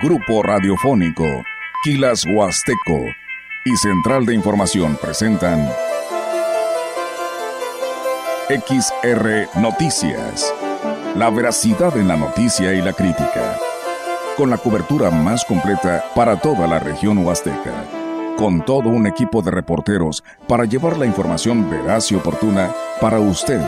Grupo Radiofónico, Quilas Huasteco y Central de Información presentan XR Noticias. La veracidad en la noticia y la crítica. Con la cobertura más completa para toda la región huasteca. Con todo un equipo de reporteros para llevar la información veraz y oportuna para usted.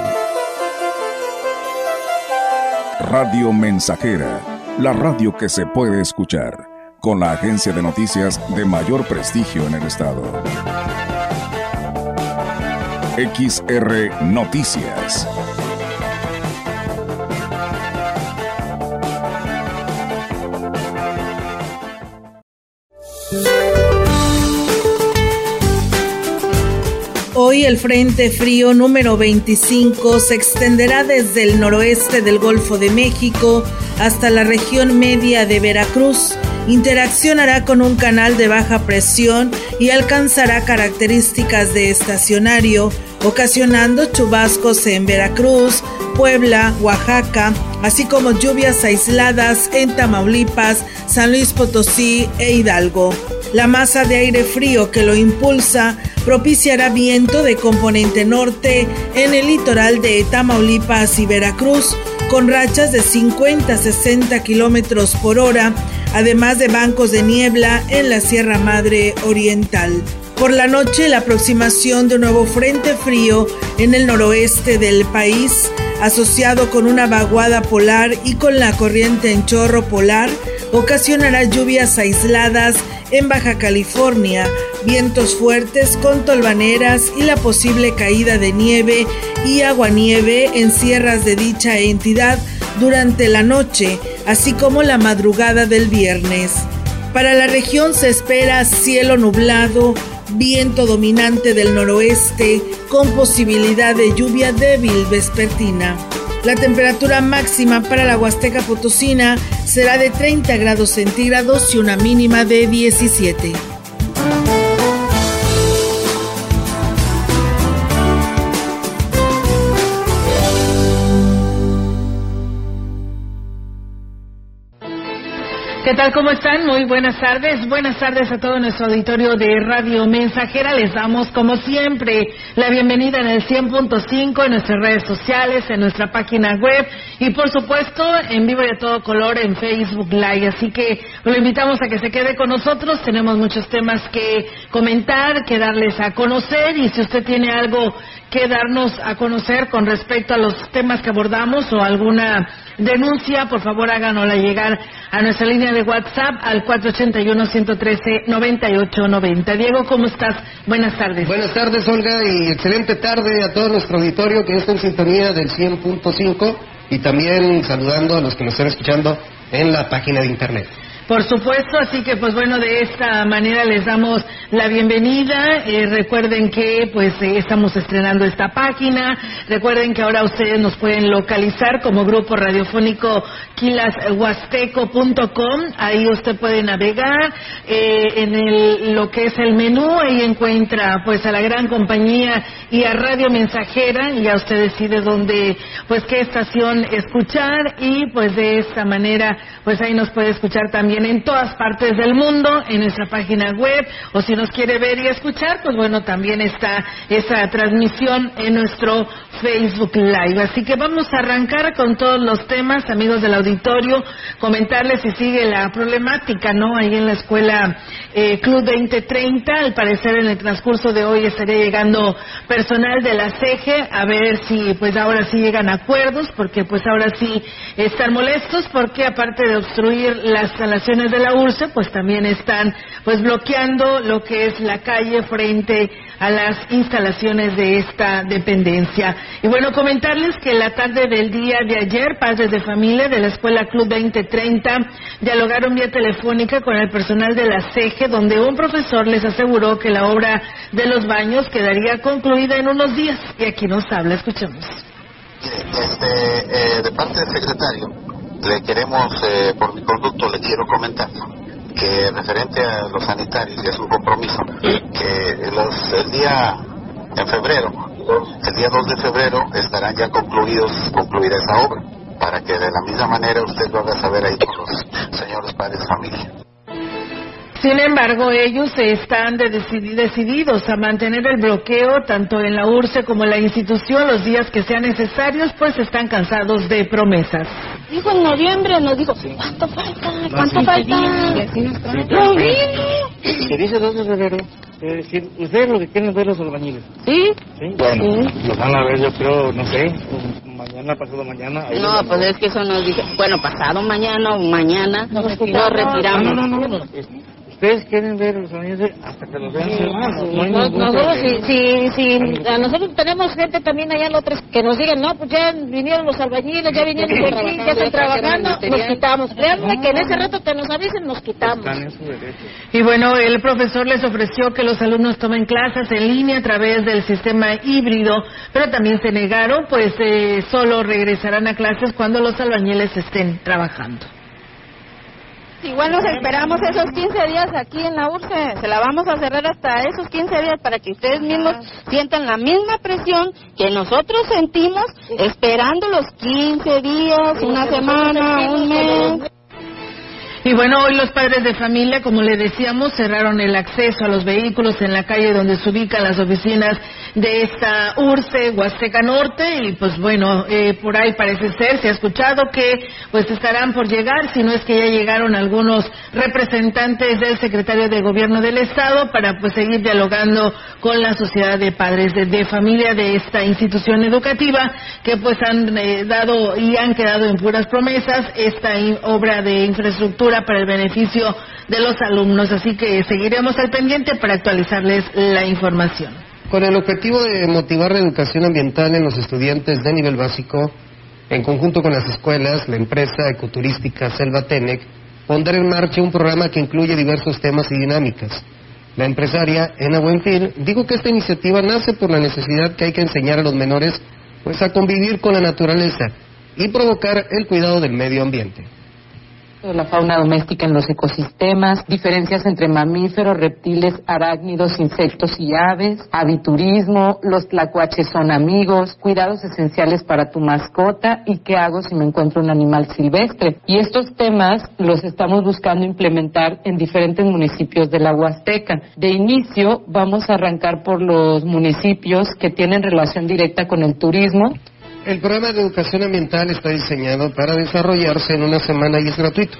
Radio Mensajera la radio que se puede escuchar, con la agencia de noticias de mayor prestigio en el estado. XR Noticias. El Frente Frío número 25 se extenderá desde el noroeste del Golfo de México hasta la región media de Veracruz. Interaccionará con un canal de baja presión y alcanzará características de estacionario, ocasionando chubascos en Veracruz, Puebla, Oaxaca, así como lluvias aisladas en Tamaulipas, San Luis Potosí e Hidalgo. La masa de aire frío que lo impulsa propiciará viento de componente norte en el litoral de Tamaulipas y Veracruz, con rachas de 50 a 60 kilómetros por hora, además de bancos de niebla en la Sierra Madre Oriental. Por la noche, la aproximación de un nuevo frente frío en el noroeste del país, asociado con una vaguada polar y con la corriente en chorro polar, ocasionará lluvias aisladas en Baja California, vientos fuertes con tolvaneras y la posible caída de nieve y aguanieve en sierras de dicha entidad durante la noche, así como la madrugada del viernes. Para la región se espera cielo nublado, viento dominante del noroeste con posibilidad de lluvia débil vespertina. La temperatura máxima para la Huasteca Potosina será de 30 grados centígrados y una mínima de 17. ¿Qué tal? ¿Cómo están? Muy buenas tardes. Buenas tardes a todo nuestro auditorio de Radio Mensajera. Les damos, como siempre, la bienvenida en el 100.5, en nuestras redes sociales, en nuestra página web y, por supuesto, en vivo y a todo color en Facebook Live. Así que lo invitamos a que se quede con nosotros. Tenemos muchos temas que comentar, que darles a conocer y si usted tiene algo que darnos a conocer con respecto a los temas que abordamos o alguna denuncia, por favor háganosla llegar a nuestra línea de WhatsApp al 481-113-9890. Diego, ¿cómo estás? Buenas tardes. Buenas tardes, Olga, y excelente tarde a todo nuestro auditorio que está en sintonía del 100.5 y también saludando a los que nos están escuchando en la página de internet. Por supuesto, así que pues bueno, de esta manera les damos la bienvenida. Eh, recuerden que pues eh, estamos estrenando esta página. Recuerden que ahora ustedes nos pueden localizar como grupo radiofónico quilashuasteco.com. Ahí usted puede navegar eh, en el, lo que es el menú. Ahí encuentra pues a la gran compañía y a Radio Mensajera y ya usted decide dónde, pues qué estación escuchar y pues de esta manera pues ahí nos puede escuchar también en todas partes del mundo, en nuestra página web, o si nos quiere ver y escuchar, pues bueno, también está esa transmisión en nuestro Facebook Live. Así que vamos a arrancar con todos los temas, amigos del auditorio, comentarles si sigue la problemática, ¿no? Ahí en la escuela eh, Club 2030, al parecer en el transcurso de hoy estaría llegando personal de la CEGE a ver si pues ahora sí llegan acuerdos, porque pues ahora sí están molestos, porque aparte de obstruir las instalaciones de la URSE pues también están pues bloqueando lo que es la calle frente a las instalaciones de esta dependencia. Y bueno, comentarles que la tarde del día de ayer, padres de familia de la Escuela Club 2030 dialogaron vía telefónica con el personal de la CEGE, donde un profesor les aseguró que la obra de los baños quedaría concluida en unos días. Y aquí nos habla, escuchemos. Este, eh, de parte del secretario, le queremos, eh, por mi conducto, le quiero comentar que referente a los sanitarios y a su compromiso, que los, el día en febrero, el día 2 de febrero estarán ya concluidos, concluida esa obra. para que de la misma manera usted lo haga saber ahí con los señores padres de familia. Sin embargo, ellos están decididos a mantener el bloqueo tanto en la URSE como en la institución los días que sean necesarios, pues están cansados de promesas. Dijo en noviembre, nos dijo, ¿cuánto falta? ¿Cuánto falta? ¿Qué dice 2 de febrero? Es decir, ustedes lo que quieren ver los albañiles. ¿Sí? Sí, bueno, lo van a ver yo creo, no sé, mañana, pasado mañana. No, pues es que eso nos dice, bueno, pasado mañana o mañana nos, retiramos. No, no, no, no, ustedes quieren ver los albañiles hasta que los vean no, nosotros si, si, nosotros tenemos gente también allá en otros que nos digan no pues ya vinieron los albañiles ya vinieron por aquí ya están trabajando nos quitamos. Créanme que en ese rato que nos avisen nos quitamos. Y bueno el profesor les ofreció que los alumnos tomen clases en línea a través del sistema híbrido pero también se negaron pues eh, solo regresarán a clases cuando los albañiles estén trabajando Igual nos esperamos esos 15 días aquí en la URSE. Se la vamos a cerrar hasta esos 15 días para que ustedes mismos sientan la misma presión que nosotros sentimos esperando los 15 días, una semana, un mes. Y bueno, hoy los padres de familia, como le decíamos, cerraron el acceso a los vehículos en la calle donde se ubican las oficinas de esta URCE, Huasteca Norte, y pues bueno, eh, por ahí parece ser, se ha escuchado que pues estarán por llegar, si no es que ya llegaron algunos representantes del secretario de Gobierno del Estado para pues seguir dialogando con la sociedad de padres de, familia de esta institución educativa que pues han eh, dado y han quedado en puras promesas esta obra de infraestructura para el beneficio de los alumnos. Así que seguiremos al pendiente para actualizarles la información. Con el objetivo de motivar la educación ambiental en los estudiantes de nivel básico, en conjunto con las escuelas, la empresa ecoturística Selva Tenec pondrá en marcha un programa que incluye diversos temas y dinámicas. La empresaria Ena Buenfil dijo que esta iniciativa nace por la necesidad que hay que enseñar a los menores pues a convivir con la naturaleza y provocar el cuidado del medio ambiente la fauna doméstica en los ecosistemas, diferencias entre mamíferos, reptiles, arácnidos, insectos y aves, aviturismo, los tlacuaches son amigos, cuidados esenciales para tu mascota y qué hago si me encuentro un animal silvestre. Y estos temas los estamos buscando implementar en diferentes municipios de la Huasteca. De inicio vamos a arrancar por los municipios que tienen relación directa con el turismo el programa de educación ambiental está diseñado para desarrollarse en una semana y es gratuito,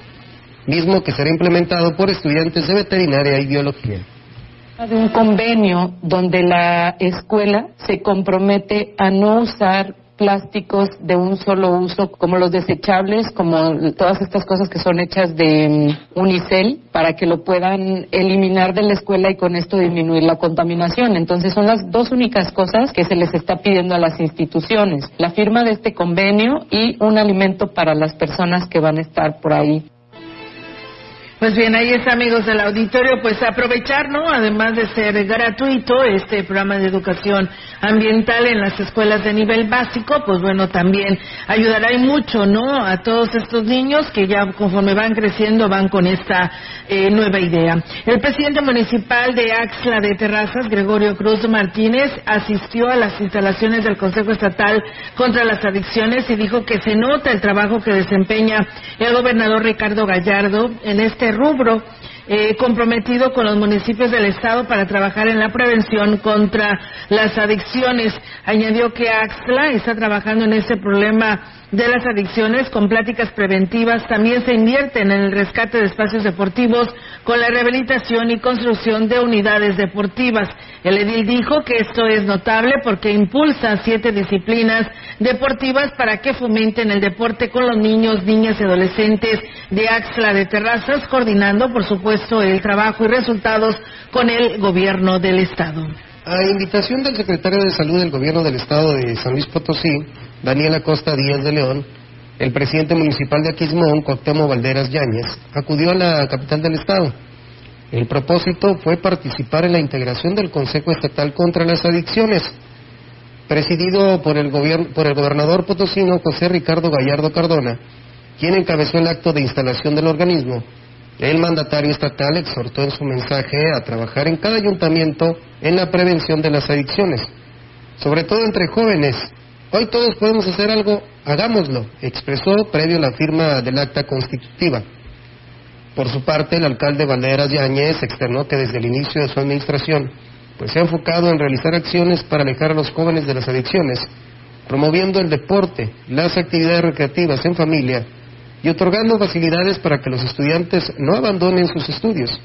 mismo que será implementado por estudiantes de veterinaria y biología. De un convenio donde la escuela se compromete a no usar plásticos de un solo uso, como los desechables, como todas estas cosas que son hechas de mm, unicel, para que lo puedan eliminar de la escuela y con esto disminuir la contaminación. Entonces son las dos únicas cosas que se les está pidiendo a las instituciones, la firma de este convenio y un alimento para las personas que van a estar por ahí pues bien, ahí está, amigos del auditorio, pues aprovechar, ¿no? Además de ser gratuito, este programa de educación ambiental en las escuelas de nivel básico, pues bueno, también ayudará y mucho, ¿no? A todos estos niños que ya conforme van creciendo van con esta eh, nueva idea. El presidente municipal de Axla de Terrazas, Gregorio Cruz Martínez, asistió a las instalaciones del Consejo Estatal contra las Adicciones y dijo que se nota el trabajo que desempeña el gobernador Ricardo Gallardo en este rubro eh, comprometido con los municipios del Estado para trabajar en la prevención contra las adicciones. Añadió que Axla está trabajando en ese problema de las adicciones con pláticas preventivas. También se invierte en el rescate de espacios deportivos con la rehabilitación y construcción de unidades deportivas. El edil dijo que esto es notable porque impulsa siete disciplinas deportivas para que fomenten el deporte con los niños, niñas y adolescentes de Axla de Terrazas, coordinando, por supuesto, el trabajo y resultados con el gobierno del Estado. A invitación del secretario de Salud del Gobierno del Estado de San Luis Potosí, Daniel Acosta Díaz de León, el presidente municipal de Aquismón, Cuauhtémoc Valderas Yáñez, acudió a la capital del Estado. El propósito fue participar en la integración del Consejo Estatal contra las Adicciones, presidido por el, por el gobernador potosino José Ricardo Gallardo Cardona, quien encabezó el acto de instalación del organismo el mandatario estatal exhortó en su mensaje a trabajar en cada ayuntamiento en la prevención de las adicciones, sobre todo entre jóvenes, Hoy todos podemos hacer algo, hagámoslo, expresó previo a la firma del acta constitutiva. Por su parte, el alcalde Valderas Yáñez externó que desde el inicio de su administración pues se ha enfocado en realizar acciones para alejar a los jóvenes de las adicciones, promoviendo el deporte, las actividades recreativas en familia y otorgando facilidades para que los estudiantes no abandonen sus estudios.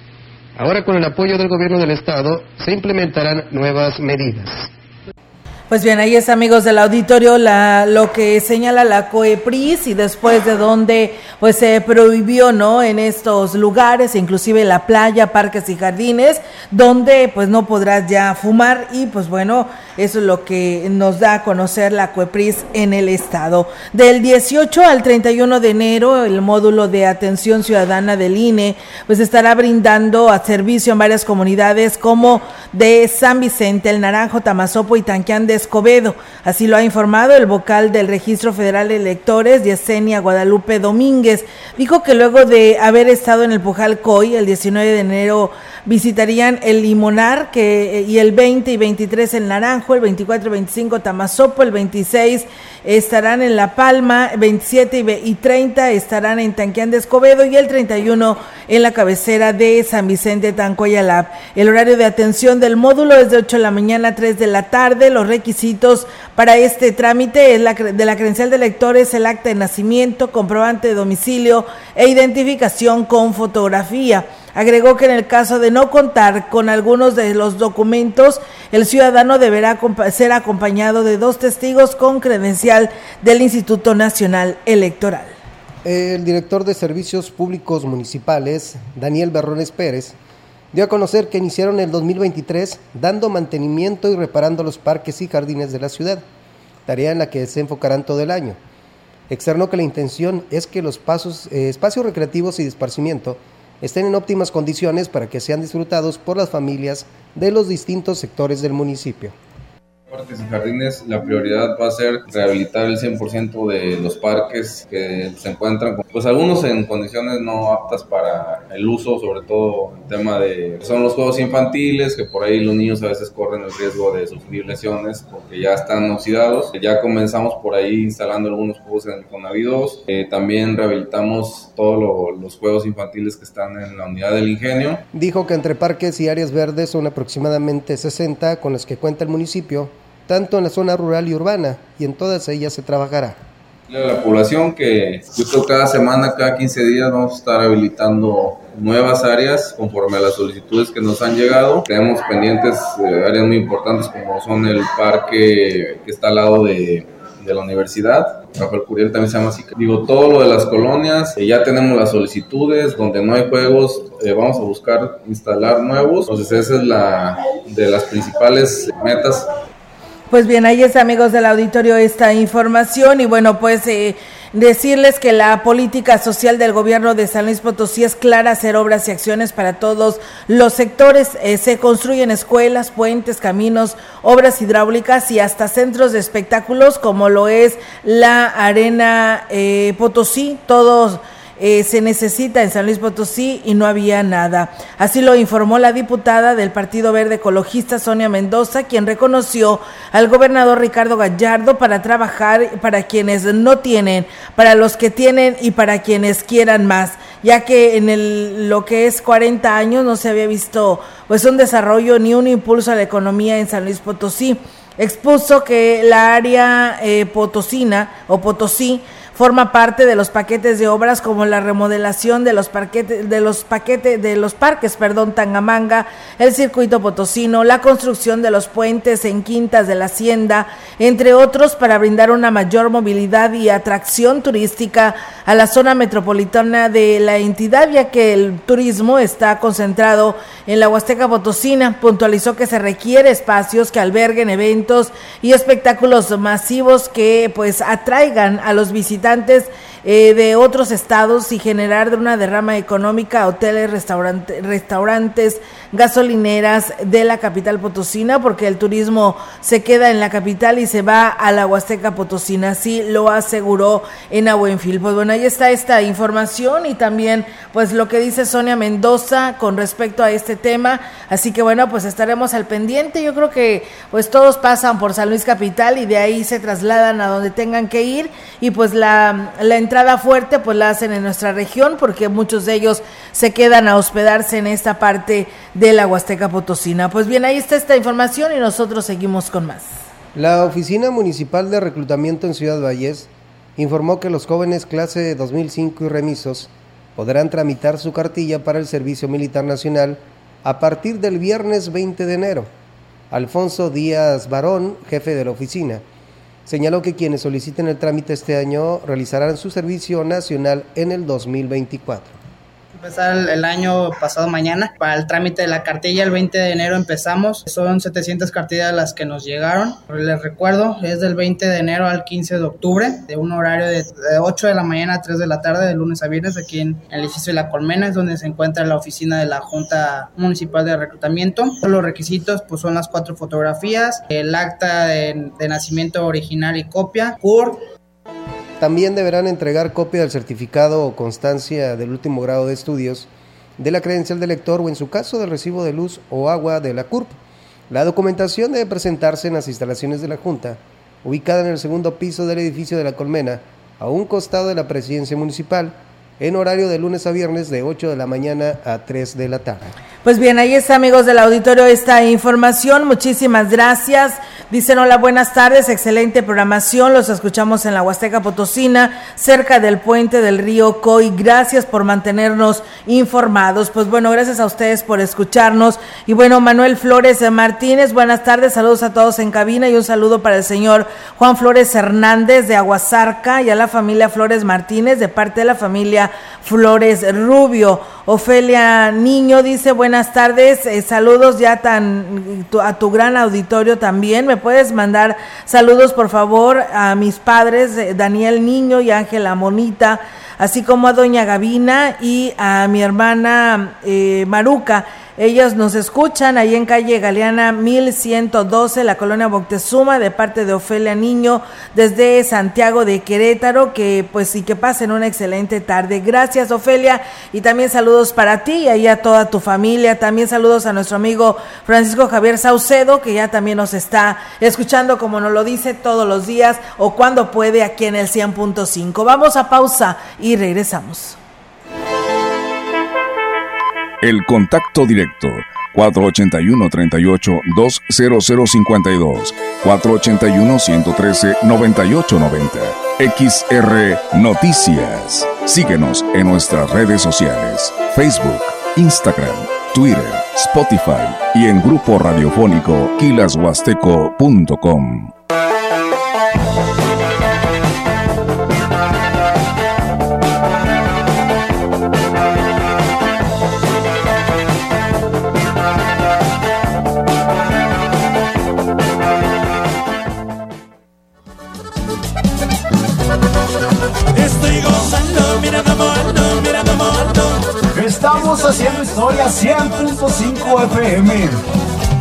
Ahora, con el apoyo del gobierno del Estado, se implementarán nuevas medidas. Pues bien, ahí es amigos del auditorio la, lo que señala la COEPRIS y después de donde pues se prohibió, ¿no? En estos lugares, inclusive la playa, parques y jardines, donde pues no podrás ya fumar y pues bueno, eso es lo que nos da a conocer la COEPRIS en el estado. Del 18 al 31 de enero, el módulo de atención ciudadana del INE pues estará brindando a servicio en varias comunidades como de San Vicente, El Naranjo, Tamazopo y Tanquián de Escobedo. Así lo ha informado el vocal del Registro Federal de Electores, Yesenia Guadalupe Domínguez. Dijo que luego de haber estado en el Pujal Coy el 19 de enero visitarían el Limonar que, y el 20 y 23 el Naranjo, el 24 y 25 Tamazopo, el 26 estarán en La Palma, 27 y 30 estarán en Tanquián de Escobedo y el 31 en la cabecera de San Vicente Tancoyalab. El horario de atención del módulo es de 8 de la mañana a 3 de la tarde. Los requisitos para este trámite es la, de la credencial de lectores, el acta de nacimiento, comprobante de domicilio e identificación con fotografía. Agregó que en el caso de no contar con algunos de los documentos, el ciudadano deberá ser acompañado de dos testigos con credencial del Instituto Nacional Electoral. El director de Servicios Públicos Municipales, Daniel Berrones Pérez, dio a conocer que iniciaron el 2023 dando mantenimiento y reparando los parques y jardines de la ciudad, tarea en la que se enfocarán todo el año. Externó que la intención es que los pasos, eh, espacios recreativos y de esparcimiento estén en óptimas condiciones para que sean disfrutados por las familias de los distintos sectores del municipio parques y jardines, la prioridad va a ser rehabilitar el 100% de los parques que se encuentran, pues algunos en condiciones no aptas para el uso, sobre todo el tema de, son los juegos infantiles, que por ahí los niños a veces corren el riesgo de sufrir lesiones porque ya están oxidados. Ya comenzamos por ahí instalando algunos juegos en el Conavi 2. Eh, también rehabilitamos todos los juegos infantiles que están en la unidad del ingenio. Dijo que entre parques y áreas verdes son aproximadamente 60 con los que cuenta el municipio tanto en la zona rural y urbana, y en todas ellas se trabajará. La población que yo creo cada semana, cada 15 días vamos a estar habilitando nuevas áreas conforme a las solicitudes que nos han llegado. Tenemos pendientes eh, áreas muy importantes como son el parque que está al lado de, de la universidad. Rafael Curiel también se llama así. Digo, todo lo de las colonias, eh, ya tenemos las solicitudes, donde no hay juegos, eh, vamos a buscar instalar nuevos. Entonces esa es la de las principales metas pues bien, ahí es amigos del auditorio esta información y bueno, pues eh, decirles que la política social del gobierno de San Luis Potosí es clara, hacer obras y acciones para todos los sectores. Eh, se construyen escuelas, puentes, caminos, obras hidráulicas y hasta centros de espectáculos como lo es la Arena eh, Potosí, todos eh, se necesita en San Luis Potosí y no había nada. Así lo informó la diputada del Partido Verde Ecologista Sonia Mendoza, quien reconoció al gobernador Ricardo Gallardo para trabajar para quienes no tienen, para los que tienen y para quienes quieran más, ya que en el, lo que es 40 años no se había visto pues un desarrollo ni un impulso a la economía en San Luis Potosí. Expuso que la área eh, potosina o Potosí Forma parte de los paquetes de obras como la remodelación de los paquetes de los paquetes de los parques, perdón, Tangamanga, el circuito potosino, la construcción de los puentes en quintas de la hacienda, entre otros para brindar una mayor movilidad y atracción turística a la zona metropolitana de la entidad, ya que el turismo está concentrado en la Huasteca Potosina. Puntualizó que se requiere espacios que alberguen eventos y espectáculos masivos que pues atraigan a los visitantes eh, de otros estados y generar de una derrama económica hoteles, restaurantes, gasolineras de la capital potosina, porque el turismo se queda en la capital y se va a la Huasteca Potosina, así lo aseguró en Abuenfil. Pues bueno, ahí está esta información y también pues lo que dice Sonia Mendoza con respecto a este tema, así que bueno, pues estaremos al pendiente, yo creo que pues todos pasan por San Luis Capital y de ahí se trasladan a donde tengan que ir. Y pues la, la entrada fuerte pues la hacen en nuestra región porque muchos de ellos se quedan a hospedarse en esta parte de la Huasteca Potosina. Pues bien, ahí está esta información y nosotros seguimos con más. La Oficina Municipal de Reclutamiento en Ciudad Valles informó que los jóvenes clase 2005 y remisos podrán tramitar su cartilla para el Servicio Militar Nacional a partir del viernes 20 de enero. Alfonso Díaz Barón, jefe de la oficina, señaló que quienes soliciten el trámite este año realizarán su servicio nacional en el 2024 empezar el, año pasado mañana. Para el trámite de la cartilla, el 20 de enero empezamos. Son 700 cartillas las que nos llegaron. Les recuerdo, es del 20 de enero al 15 de octubre, de un horario de, 8 de la mañana a 3 de la tarde, de lunes a viernes, aquí en, el edificio de La Colmena, es donde se encuentra la oficina de la Junta Municipal de Reclutamiento. Los requisitos pues son las cuatro fotografías, el acta de, de nacimiento original y copia, CUR, también deberán entregar copia del certificado o constancia del último grado de estudios, de la credencial del lector o en su caso del recibo de luz o agua de la CURP. La documentación debe presentarse en las instalaciones de la Junta, ubicada en el segundo piso del edificio de la Colmena, a un costado de la presidencia municipal, en horario de lunes a viernes de 8 de la mañana a 3 de la tarde. Pues bien, ahí está, amigos del auditorio, esta información. Muchísimas gracias. Dicen hola, buenas tardes, excelente programación. Los escuchamos en la Huasteca Potosina, cerca del puente del río Coy. Gracias por mantenernos informados. Pues bueno, gracias a ustedes por escucharnos. Y bueno, Manuel Flores Martínez, buenas tardes, saludos a todos en cabina y un saludo para el señor Juan Flores Hernández de Aguasarca y a la familia Flores Martínez de parte de la familia Flores Rubio. Ofelia Niño dice buenas tardes, eh, saludos ya tan a tu gran auditorio también. Me puedes mandar saludos por favor a mis padres, eh, Daniel Niño y Ángela Monita, así como a doña Gavina y a mi hermana eh, Maruca. Ellos nos escuchan ahí en calle Galeana 1112, la colonia Boctezuma, de parte de Ofelia Niño, desde Santiago de Querétaro, que pues sí que pasen una excelente tarde. Gracias, Ofelia, y también saludos para ti y ahí a toda tu familia. También saludos a nuestro amigo Francisco Javier Saucedo, que ya también nos está escuchando, como nos lo dice todos los días o cuando puede aquí en el 100.5. Vamos a pausa y regresamos. El contacto directo 481-38-20052, 481-113-9890. XR Noticias. Síguenos en nuestras redes sociales, Facebook, Instagram, Twitter, Spotify y en grupo radiofónico kilashuasteco.com. Estamos haciendo historia 100.5 FM.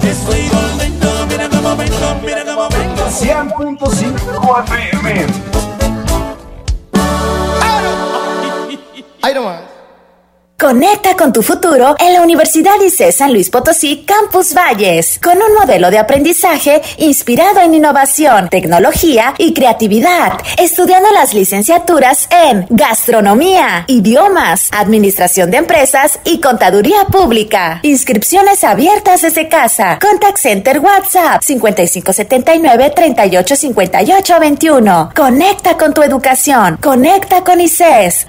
Estoy contento, mira cómo vengo, mira cómo vengo. 100.5 FM. Ahí nomás. Conecta con tu futuro en la Universidad ICE San Luis Potosí Campus Valles, con un modelo de aprendizaje inspirado en innovación, tecnología y creatividad, estudiando las licenciaturas en gastronomía, idiomas, administración de empresas y contaduría pública. Inscripciones abiertas desde casa. Contact Center WhatsApp 5579 385821. Conecta con tu educación. Conecta con ICES.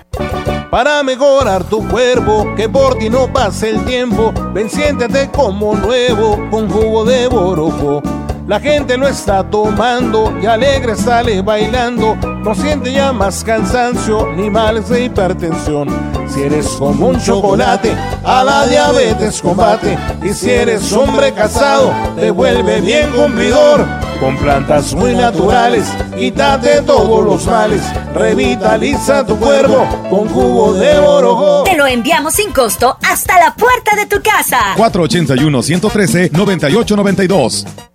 Para mejorar tu cuerpo, que por ti no pase el tiempo, ven siéntete como nuevo con jugo de borojo. La gente lo está tomando y alegre sale bailando, no siente ya más cansancio ni males de hipertensión. Si eres como un chocolate, a la diabetes combate. Y si eres hombre casado, te vuelve bien cumplidor Con plantas muy naturales, quítate todos los males. Revitaliza tu cuerpo con jugo de oro. Te lo enviamos sin costo hasta la puerta de tu casa. 481-113-9892.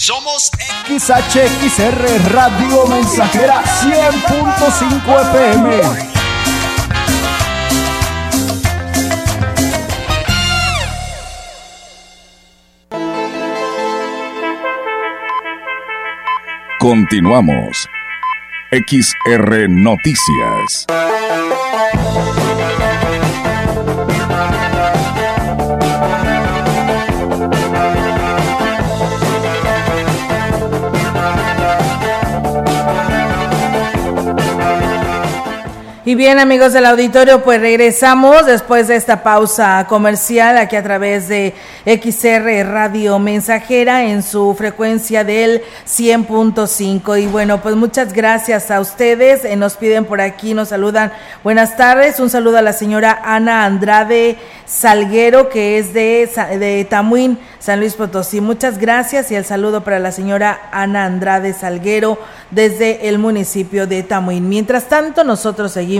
Somos XHXR Radio Mensajera 100.5 FM. Continuamos. XR Noticias. Y bien amigos del auditorio, pues regresamos después de esta pausa comercial aquí a través de XR Radio Mensajera en su frecuencia del 100.5. Y bueno, pues muchas gracias a ustedes. Eh, nos piden por aquí, nos saludan. Buenas tardes. Un saludo a la señora Ana Andrade Salguero, que es de, de Tamuín, San Luis Potosí. Muchas gracias y el saludo para la señora Ana Andrade Salguero desde el municipio de Tamuín. Mientras tanto, nosotros seguimos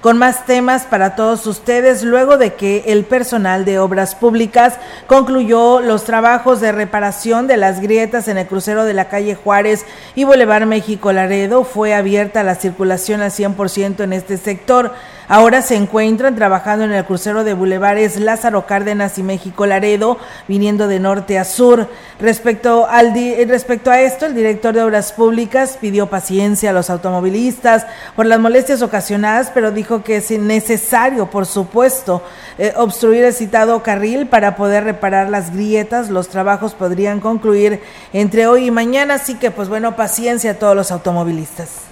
con más temas para todos ustedes luego de que el personal de obras públicas concluyó los trabajos de reparación de las grietas en el crucero de la calle Juárez y Boulevard México Laredo. Fue abierta la circulación al 100% en este sector. Ahora se encuentran trabajando en el crucero de Bulevares Lázaro Cárdenas y México Laredo, viniendo de norte a sur. Respecto, al respecto a esto, el director de Obras Públicas pidió paciencia a los automovilistas por las molestias ocasionadas, pero dijo que es necesario, por supuesto, eh, obstruir el citado carril para poder reparar las grietas. Los trabajos podrían concluir entre hoy y mañana, así que pues bueno, paciencia a todos los automovilistas.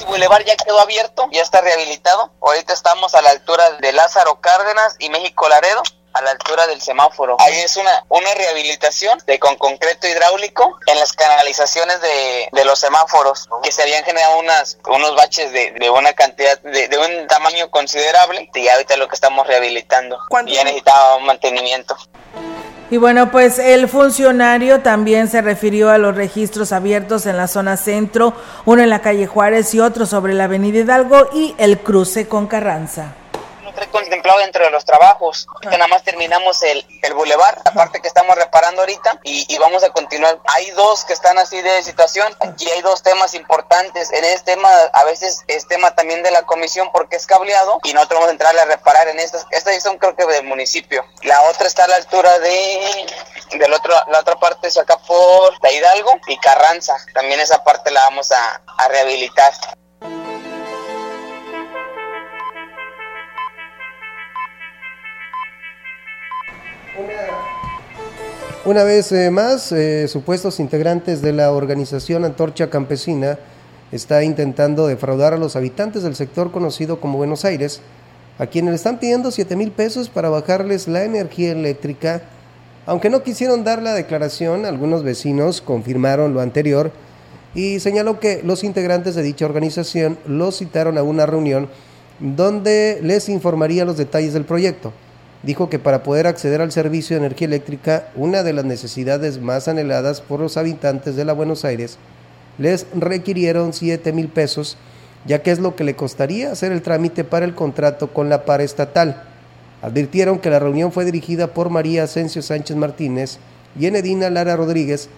Y Boulevard ya quedó abierto, ya está rehabilitado. Ahorita estamos a la altura de Lázaro Cárdenas y México Laredo a la altura del semáforo. Ahí es una, una rehabilitación de con concreto hidráulico en las canalizaciones de, de los semáforos, que se habían generado unas, unos baches de, de una cantidad, de, de, un tamaño considerable, y ahorita lo que estamos rehabilitando. Y ya necesitaba un mantenimiento. Y bueno, pues el funcionario también se refirió a los registros abiertos en la zona centro, uno en la calle Juárez y otro sobre la avenida Hidalgo y el cruce con Carranza contemplado dentro de los trabajos. Que nada más terminamos el, el bulevar, la parte que estamos reparando ahorita, y, y, vamos a continuar. Hay dos que están así de situación. Aquí hay dos temas importantes. En este tema, a veces es tema también de la comisión porque es cableado, y nosotros vamos a entrar a reparar en estas. Estas son creo que del municipio. La otra está a la altura de del otro, la otra parte es acá por la Hidalgo y Carranza. También esa parte la vamos a, a rehabilitar. Una vez eh, más, eh, supuestos integrantes de la organización Antorcha Campesina está intentando defraudar a los habitantes del sector conocido como Buenos Aires, a quienes le están pidiendo 7 mil pesos para bajarles la energía eléctrica. Aunque no quisieron dar la declaración, algunos vecinos confirmaron lo anterior y señaló que los integrantes de dicha organización los citaron a una reunión donde les informaría los detalles del proyecto dijo que para poder acceder al servicio de energía eléctrica, una de las necesidades más anheladas por los habitantes de la Buenos Aires, les requirieron 7 mil pesos, ya que es lo que le costaría hacer el trámite para el contrato con la paraestatal. Advirtieron que la reunión fue dirigida por María Asensio Sánchez Martínez y Enedina Lara Rodríguez,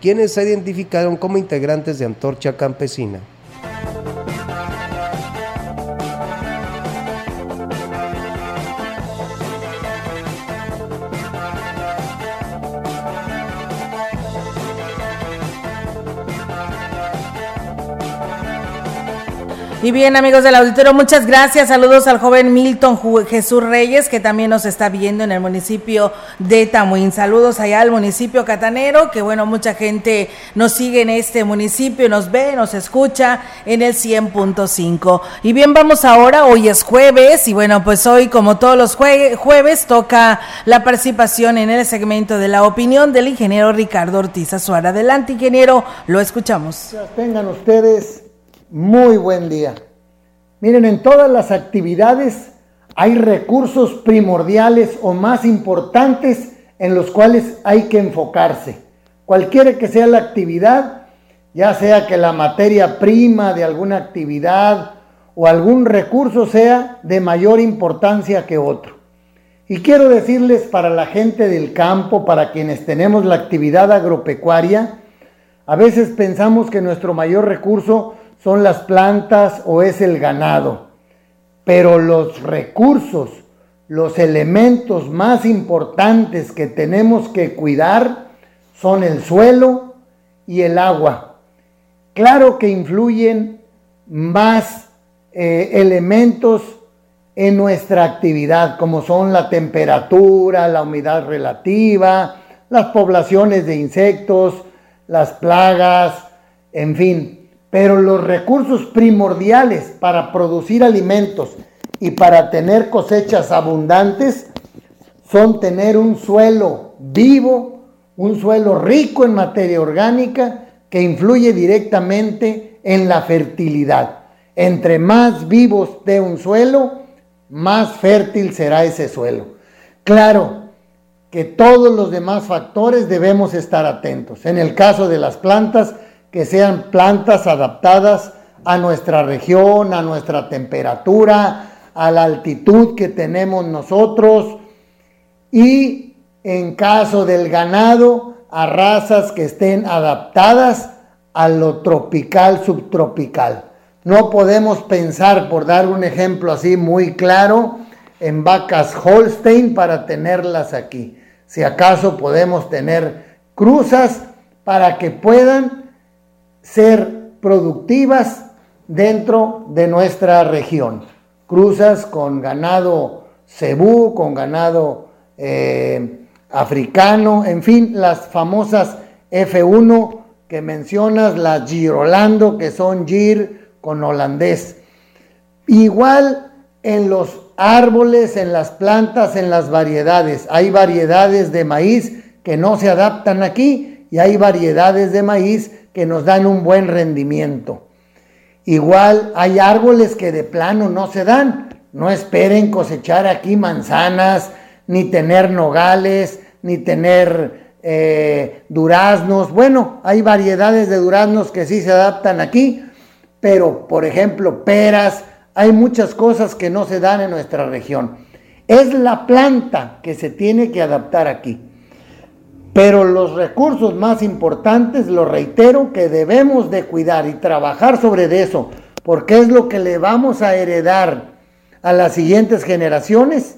quienes se identificaron como integrantes de Antorcha Campesina. Y bien, amigos del auditorio, muchas gracias. Saludos al joven Milton Jesús Reyes, que también nos está viendo en el municipio de Tamuín. Saludos allá al municipio catanero, que bueno, mucha gente nos sigue en este municipio, nos ve, nos escucha en el 100.5. Y bien, vamos ahora, hoy es jueves, y bueno, pues hoy, como todos los jueves, toca la participación en el segmento de la opinión del ingeniero Ricardo Ortiz Azuara. Adelante, ingeniero, lo escuchamos. Tengan ustedes muy buen día. Miren, en todas las actividades hay recursos primordiales o más importantes en los cuales hay que enfocarse. Cualquiera que sea la actividad, ya sea que la materia prima de alguna actividad o algún recurso sea de mayor importancia que otro. Y quiero decirles para la gente del campo, para quienes tenemos la actividad agropecuaria, a veces pensamos que nuestro mayor recurso son las plantas o es el ganado. Pero los recursos, los elementos más importantes que tenemos que cuidar son el suelo y el agua. Claro que influyen más eh, elementos en nuestra actividad, como son la temperatura, la humedad relativa, las poblaciones de insectos, las plagas, en fin, pero los recursos primordiales para producir alimentos y para tener cosechas abundantes son tener un suelo vivo, un suelo rico en materia orgánica que influye directamente en la fertilidad. Entre más vivos de un suelo, más fértil será ese suelo. Claro que todos los demás factores debemos estar atentos. En el caso de las plantas, que sean plantas adaptadas a nuestra región, a nuestra temperatura, a la altitud que tenemos nosotros y en caso del ganado a razas que estén adaptadas a lo tropical, subtropical. No podemos pensar, por dar un ejemplo así muy claro, en vacas Holstein para tenerlas aquí. Si acaso podemos tener cruzas para que puedan ser productivas dentro de nuestra región. Cruzas con ganado cebú, con ganado eh, africano, en fin, las famosas F1 que mencionas, las Girolando, que son Gir con holandés. Igual en los árboles, en las plantas, en las variedades. Hay variedades de maíz que no se adaptan aquí y hay variedades de maíz que nos dan un buen rendimiento. Igual hay árboles que de plano no se dan. No esperen cosechar aquí manzanas, ni tener nogales, ni tener eh, duraznos. Bueno, hay variedades de duraznos que sí se adaptan aquí, pero por ejemplo peras, hay muchas cosas que no se dan en nuestra región. Es la planta que se tiene que adaptar aquí. Pero los recursos más importantes, lo reitero, que debemos de cuidar y trabajar sobre eso, porque es lo que le vamos a heredar a las siguientes generaciones,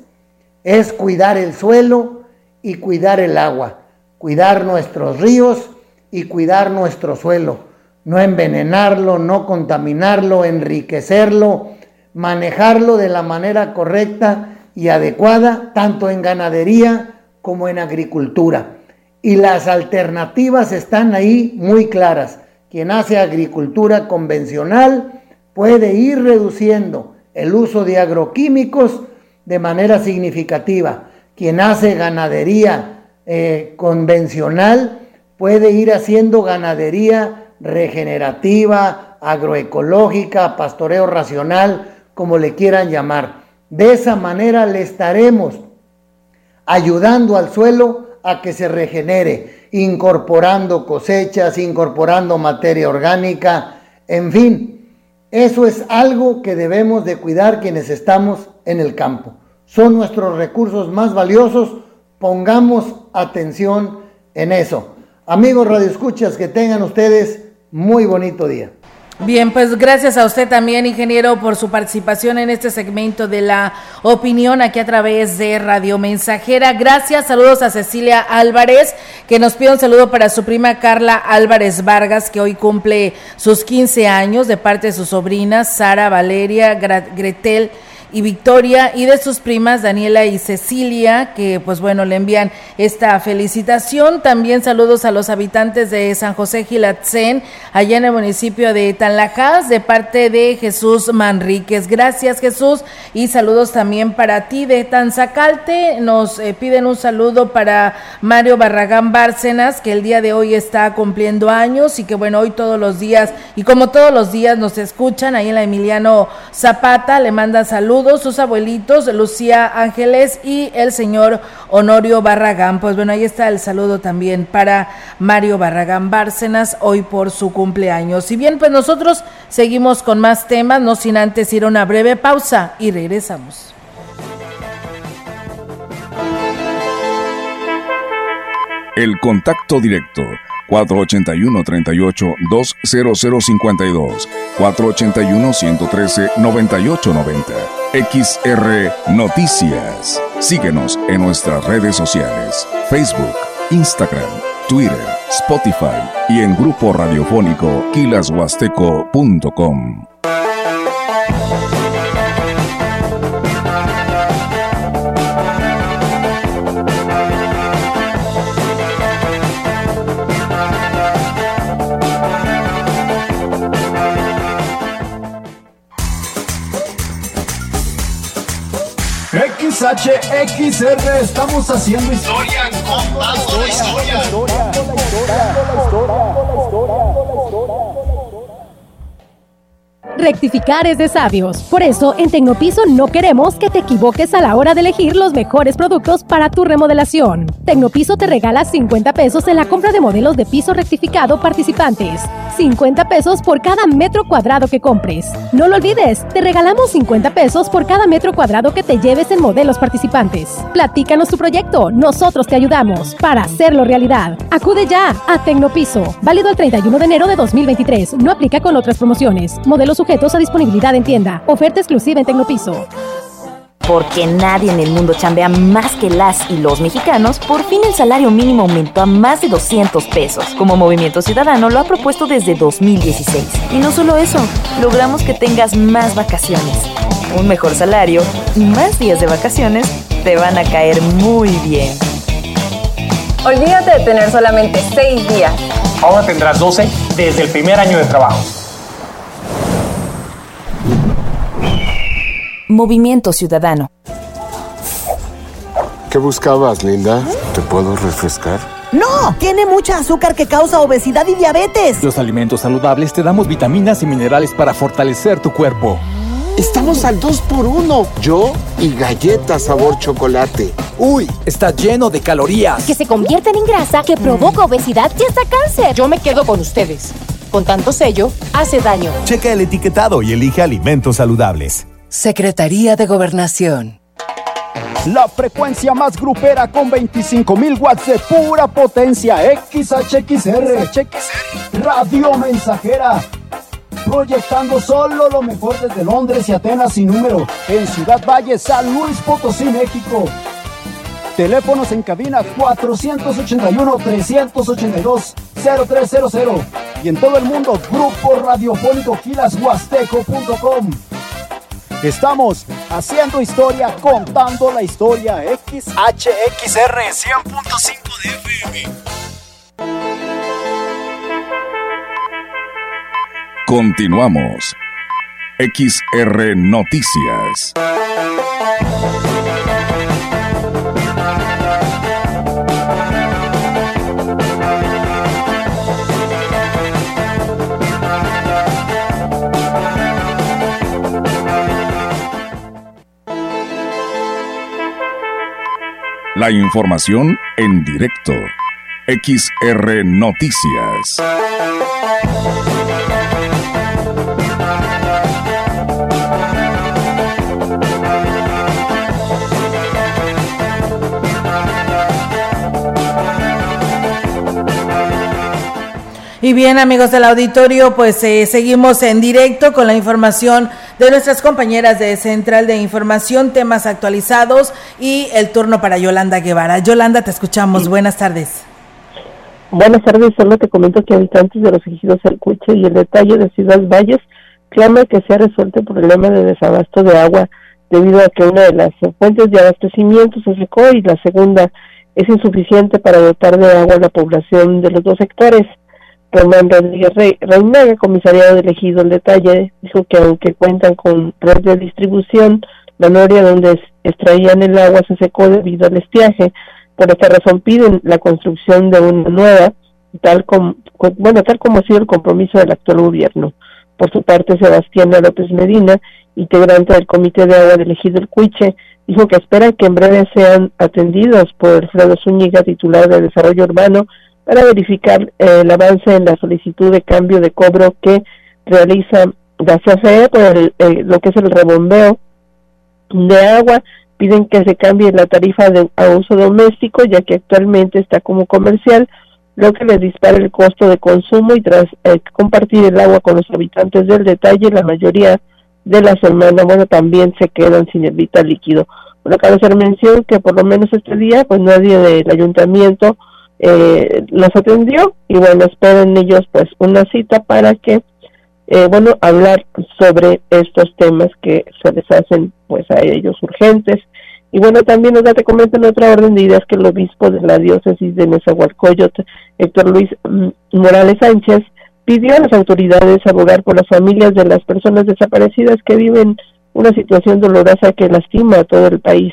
es cuidar el suelo y cuidar el agua, cuidar nuestros ríos y cuidar nuestro suelo, no envenenarlo, no contaminarlo, enriquecerlo, manejarlo de la manera correcta y adecuada, tanto en ganadería como en agricultura. Y las alternativas están ahí muy claras. Quien hace agricultura convencional puede ir reduciendo el uso de agroquímicos de manera significativa. Quien hace ganadería eh, convencional puede ir haciendo ganadería regenerativa, agroecológica, pastoreo racional, como le quieran llamar. De esa manera le estaremos ayudando al suelo a que se regenere, incorporando cosechas, incorporando materia orgánica, en fin, eso es algo que debemos de cuidar quienes estamos en el campo. Son nuestros recursos más valiosos, pongamos atención en eso. Amigos radioescuchas, que tengan ustedes muy bonito día. Bien, pues gracias a usted también, ingeniero, por su participación en este segmento de la opinión aquí a través de Radio Mensajera. Gracias, saludos a Cecilia Álvarez, que nos pide un saludo para su prima Carla Álvarez Vargas, que hoy cumple sus 15 años, de parte de sus sobrinas Sara, Valeria, Gretel y Victoria y de sus primas Daniela y Cecilia, que pues bueno, le envían esta felicitación. También saludos a los habitantes de San José Gilatzen, allá en el municipio de Tanlajas, de parte de Jesús Manríquez. Gracias Jesús y saludos también para ti de Tanzacalte. Nos eh, piden un saludo para Mario Barragán Bárcenas, que el día de hoy está cumpliendo años y que bueno, hoy todos los días y como todos los días nos escuchan ahí en la Emiliano Zapata, le manda saludos sus abuelitos, Lucía Ángeles y el señor Honorio Barragán. Pues bueno, ahí está el saludo también para Mario Barragán Bárcenas, hoy por su cumpleaños. Si bien, pues nosotros seguimos con más temas, no sin antes ir a una breve pausa y regresamos. El contacto directo 481-38-20052, 481-113-9890. XR Noticias. Síguenos en nuestras redes sociales, Facebook, Instagram, Twitter, Spotify y en grupo radiofónico kilashuasteco.com. XHXR estamos haciendo historia, contando la historia. Rectificar es de sabios. Por eso, en Tecnopiso no queremos que te equivoques a la hora de elegir los mejores productos para tu remodelación. Tecnopiso te regala 50 pesos en la compra de modelos de piso rectificado participantes. 50 pesos por cada metro cuadrado que compres. No lo olvides, te regalamos 50 pesos por cada metro cuadrado que te lleves en modelos participantes. Platícanos tu proyecto, nosotros te ayudamos para hacerlo realidad. Acude ya a Tecnopiso, válido el 31 de enero de 2023. No aplica con otras promociones. Modelos sujetos a disponibilidad en tienda. Oferta exclusiva en Tecnopiso. Porque nadie en el mundo chambea más que las y los mexicanos, por fin el salario mínimo aumentó a más de 200 pesos, como Movimiento Ciudadano lo ha propuesto desde 2016. Y no solo eso, logramos que tengas más vacaciones, un mejor salario y más días de vacaciones te van a caer muy bien. Olvídate de tener solamente 6 días. Ahora tendrás 12 desde el primer año de trabajo. Movimiento Ciudadano. ¿Qué buscabas, Linda? ¿Te puedo refrescar? No, tiene mucha azúcar que causa obesidad y diabetes. Los alimentos saludables te damos vitaminas y minerales para fortalecer tu cuerpo. Estamos al 2 por 1 Yo y galletas sabor chocolate. Uy, está lleno de calorías. Que se convierten en grasa, que provoca obesidad y hasta cáncer. Yo me quedo con ustedes. Con tanto sello, hace daño. Checa el etiquetado y elige alimentos saludables. Secretaría de Gobernación. La frecuencia más grupera con 25.000 watts de pura potencia. XHXR. Radio Mensajera. Proyectando solo lo mejor desde Londres y Atenas sin número. En Ciudad Valle, San Luis Potosí, México. Teléfonos en cabina 481-382-0300. Y en todo el mundo, grupo radiofónico kilashuasteco.com. Estamos haciendo historia, contando la historia. XHXR 100.5 de FM. Continuamos. XR Noticias. La información en directo. XR Noticias. Y bien, amigos del auditorio, pues eh, seguimos en directo con la información de nuestras compañeras de Central de Información, temas actualizados y el turno para Yolanda Guevara. Yolanda, te escuchamos. Buenas tardes. Buenas tardes, solo te comento que habitantes de los ejidos El Cuche y el detalle de Ciudad Valles clama que se ha resuelto el problema de desabasto de agua debido a que una de las fuentes de abastecimiento se secó y la segunda es insuficiente para dotar de agua a la población de los dos sectores. Román Rodríguez Reinaga, comisariado del ejido El Detalle, dijo que aunque cuentan con red de distribución, la noria donde extraían el agua se secó debido al estiaje. Por esta razón piden la construcción de una nueva, tal como, bueno, tal como ha sido el compromiso del actual gobierno. Por su parte, Sebastián López Medina, integrante del Comité de Agua del Ejido El Cuiche, dijo que espera que en breve sean atendidos por Alfredo Zúñiga, titular de Desarrollo Urbano, para verificar eh, el avance en la solicitud de cambio de cobro que realiza la CFE por eh, lo que es el rebombeo de agua piden que se cambie la tarifa de, a uso doméstico, ya que actualmente está como comercial, lo que les dispara el costo de consumo y tras eh, compartir el agua con los habitantes del detalle, la mayoría de la semana, bueno, también se quedan sin el vital líquido. Bueno, cabe hacer mención que por lo menos este día, pues nadie del ayuntamiento eh, los atendió y bueno, esperan ellos pues una cita para que eh, bueno, hablar sobre estos temas que se les hacen pues a ellos urgentes. Y bueno, también nos da te comento en otra orden de ideas que el obispo de la diócesis de Nezahualcóyotl, Héctor Luis mm, Morales Sánchez, pidió a las autoridades abogar por las familias de las personas desaparecidas que viven una situación dolorosa que lastima a todo el país.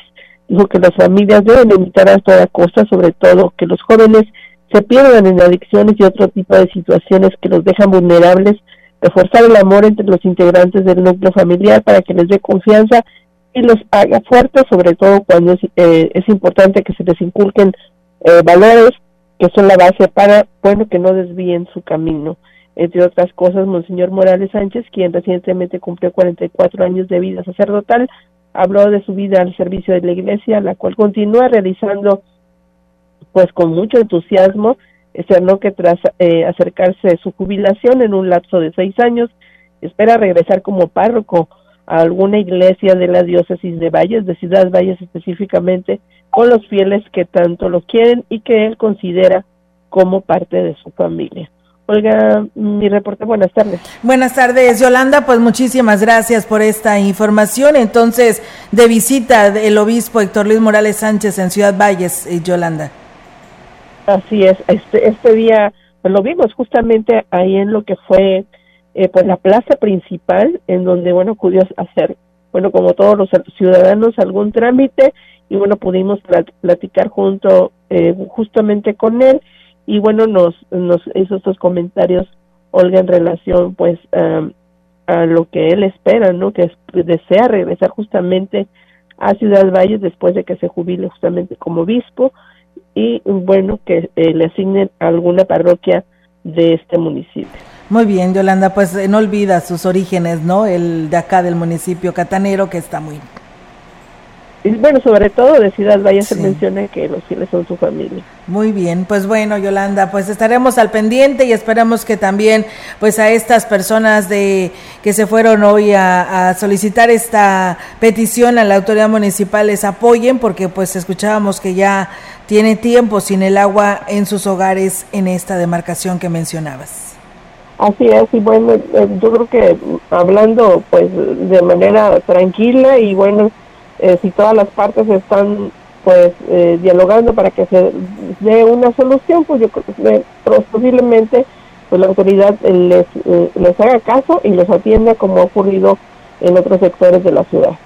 Dijo que las familias deben evitar a toda costa, sobre todo que los jóvenes se pierdan en adicciones y otro tipo de situaciones que los dejan vulnerables reforzar el amor entre los integrantes del núcleo familiar para que les dé confianza y los haga fuertes, sobre todo cuando es, eh, es importante que se les inculquen eh, valores que son la base para, bueno, que no desvíen su camino. Entre otras cosas, Monseñor Morales Sánchez, quien recientemente cumplió 44 años de vida sacerdotal, habló de su vida al servicio de la iglesia, la cual continúa realizando pues con mucho entusiasmo no que tras eh, acercarse su jubilación en un lapso de seis años, espera regresar como párroco a alguna iglesia de la diócesis de Valles, de Ciudad Valles específicamente, con los fieles que tanto lo quieren y que él considera como parte de su familia. Olga, mi reporte, buenas tardes. Buenas tardes, Yolanda, pues muchísimas gracias por esta información. Entonces, de visita del obispo Héctor Luis Morales Sánchez en Ciudad Valles, eh, Yolanda. Así es, este, este día pues, lo vimos justamente ahí en lo que fue eh, pues la plaza principal, en donde, bueno, acudió a hacer, bueno, como todos los ciudadanos, algún trámite y, bueno, pudimos platicar junto, eh, justamente con él y, bueno, nos, nos hizo estos comentarios, Olga, en relación, pues, a lo que él espera, ¿no? Que desea regresar justamente a Ciudad Valles después de que se jubile justamente como obispo y bueno que eh, le asignen alguna parroquia de este municipio. Muy bien, Yolanda, pues no olvida sus orígenes, ¿no? El de acá del municipio catanero que está muy y bueno, sobre todo de Ciudad Valle se menciona que los fieles son su familia. Muy bien, pues bueno, Yolanda, pues estaremos al pendiente y esperamos que también, pues a estas personas de que se fueron hoy a, a solicitar esta petición a la autoridad municipal les apoyen, porque pues escuchábamos que ya tiene tiempo sin el agua en sus hogares en esta demarcación que mencionabas. Así es, y bueno, eh, yo creo que hablando pues de manera tranquila y bueno, eh, si todas las partes están pues eh, dialogando para que se dé una solución, pues yo creo que posiblemente pues la autoridad les, les haga caso y los atienda como ha ocurrido en otros sectores de la ciudad.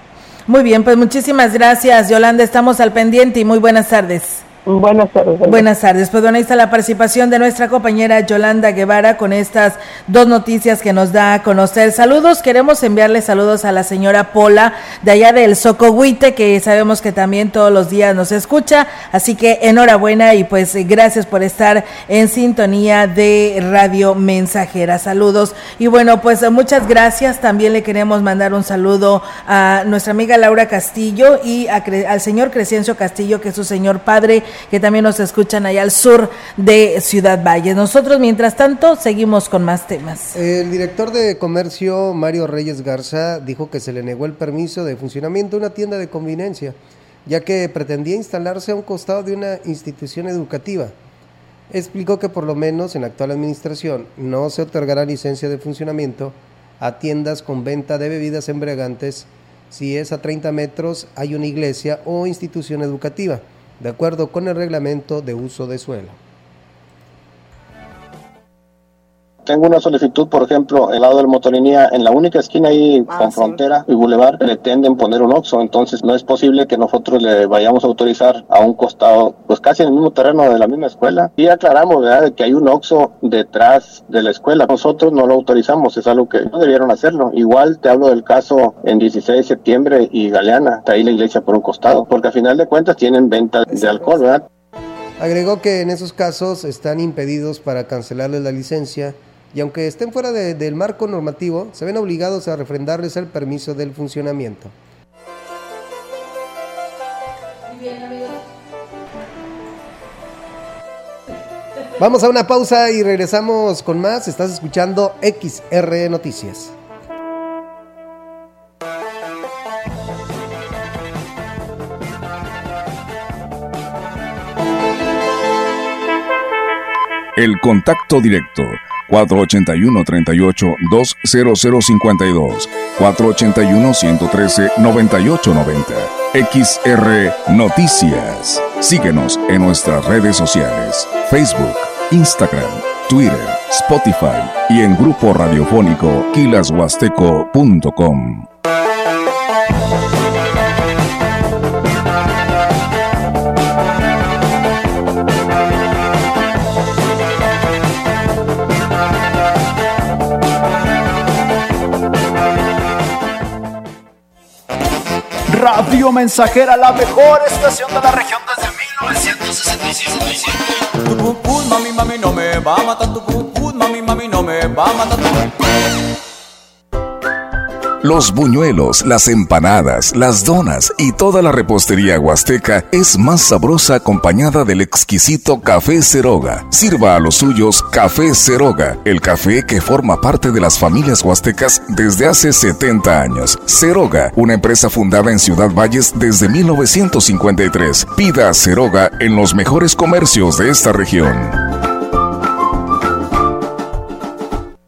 Muy bien, pues muchísimas gracias, Yolanda. Estamos al pendiente y muy buenas tardes. Buenas tardes. Buenas tardes. Pues bueno, ahí está la participación de nuestra compañera Yolanda Guevara con estas dos noticias que nos da a conocer. Saludos, queremos enviarle saludos a la señora Pola de allá del Socohuite, que sabemos que también todos los días nos escucha. Así que enhorabuena y pues gracias por estar en sintonía de Radio Mensajera. Saludos. Y bueno, pues muchas gracias. También le queremos mandar un saludo a nuestra amiga Laura Castillo y al señor Crescencio Castillo, que es su señor padre que también nos escuchan allá al sur de Ciudad Valle. Nosotros, mientras tanto, seguimos con más temas. El director de comercio, Mario Reyes Garza, dijo que se le negó el permiso de funcionamiento de una tienda de conveniencia, ya que pretendía instalarse a un costado de una institución educativa. Explicó que por lo menos en la actual administración no se otorgará licencia de funcionamiento a tiendas con venta de bebidas embriagantes si es a 30 metros hay una iglesia o institución educativa, de acuerdo con el reglamento de uso de suelo. Tengo una solicitud, por ejemplo, el lado del motolinía, en la única esquina ahí Ah, con sí. frontera y bulevar, pretenden poner un OXXO, entonces no es posible que nosotros le vayamos a autorizar a un costado, pues casi en el mismo terreno de la misma escuela. Y aclaramos, ¿verdad?, de que hay un OXXO detrás de la escuela. Nosotros no lo autorizamos, es algo que no debieron hacerlo. Igual te hablo del caso en 16 de septiembre y Galeana, está ahí la iglesia por un costado, porque a final de cuentas tienen venta de alcohol, ¿verdad? Agregó que en esos casos están impedidos para cancelarles la licencia y aunque estén fuera de- del marco normativo, se ven obligados a refrendarles el permiso del funcionamiento. Vamos a una pausa y regresamos con más. Estás escuchando XR Noticias. El contacto directo 481-38-20052 481-113-9890 XR Noticias. Síguenos en nuestras redes sociales, Facebook, Instagram, Twitter, Spotify y en grupo radiofónico quilashuasteco.com. Radio Mensajera, la mejor estación de la región desde 1967. Tu pupú, mami, mami, no me va a matar tu pupú, mami, mami, no me va a matar tu Los buñuelos, las empanadas, las donas y toda la repostería huasteca es más sabrosa acompañada del exquisito café Ceroga. Sirva a los suyos café Ceroga, el café que forma parte de las familias huastecas desde hace 70 años. Ceroga, una empresa fundada en Ciudad Valles desde 1953. Pida Ceroga en los mejores comercios de esta región.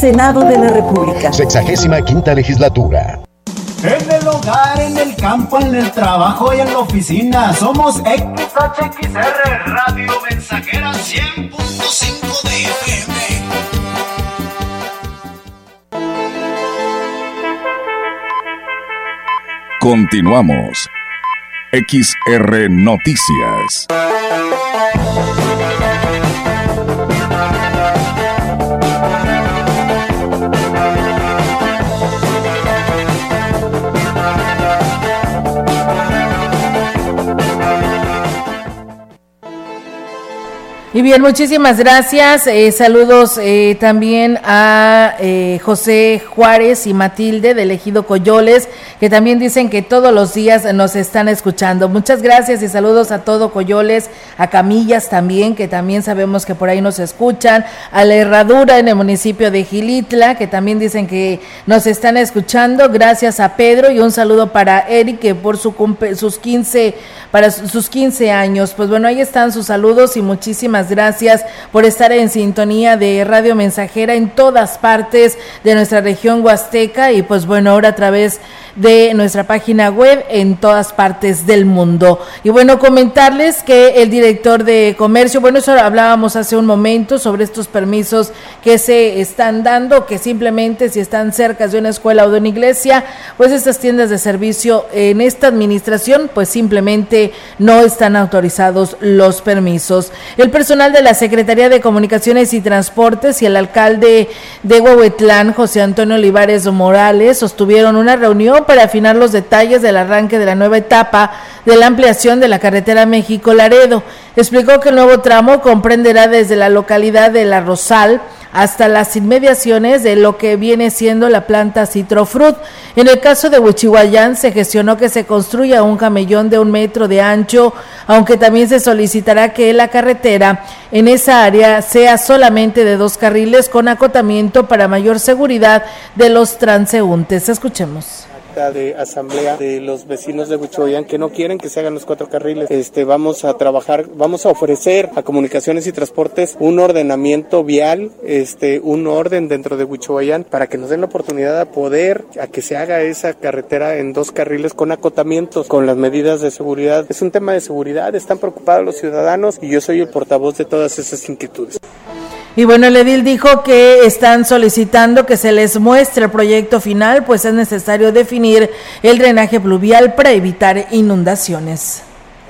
Senado de la República. Sexagésima quinta legislatura. En el hogar, en el campo, en el trabajo y en la oficina. Somos XHXR Radio Mensajera 100.5 de FM. Continuamos. XR Noticias. Y bien, muchísimas gracias. Eh, saludos eh, también a eh, José Juárez y Matilde del Ejido Coyoles, que también dicen que todos los días nos están escuchando. Muchas gracias y saludos a todo Coyoles, a Camillas también, que también sabemos que por ahí nos escuchan, a la Herradura en el municipio de Gilitla, que también dicen que nos están escuchando. Gracias a Pedro y un saludo para Eric, que por su sus 15, para su- sus 15 años. Pues bueno, ahí están sus saludos y muchísimas gracias por estar en sintonía de Radio Mensajera en todas partes de nuestra región huasteca y pues bueno, ahora a través nuestra página web en todas partes del mundo. Y bueno, comentarles que el director de comercio, bueno, eso hablábamos hace un momento sobre estos permisos que se están dando, que simplemente si están cerca de una escuela o de una iglesia, pues estas tiendas de servicio en esta administración, pues simplemente no están autorizados los permisos. El personal de la Secretaría de Comunicaciones y Transportes y el alcalde de Huehuetlán, José Antonio Olivares Morales, sostuvieron una reunión para afinar los detalles del arranque de la nueva etapa de la ampliación de la carretera México-Laredo. Explicó que el nuevo tramo comprenderá desde la localidad de La Rosal hasta las inmediaciones de lo que viene siendo la planta Citrofrut. En el caso de Huichihuayán se gestionó que se construya un camellón de un metro de ancho, aunque también se solicitará que la carretera en esa área sea solamente de dos carriles con acotamiento para mayor seguridad de los transeúntes. Escuchemos de asamblea de los vecinos de Huichoyán que no quieren que se hagan los cuatro carriles. Este, vamos a trabajar, vamos a ofrecer a comunicaciones y transportes un ordenamiento vial, este, un orden dentro de Huichoyán para que nos den la oportunidad de poder a que se haga esa carretera en dos carriles con acotamientos, con las medidas de seguridad. Es un tema de seguridad, están preocupados los ciudadanos y yo soy el portavoz de todas esas inquietudes. Y bueno, el edil dijo que están solicitando que se les muestre el proyecto final, pues es necesario definir el drenaje pluvial para evitar inundaciones.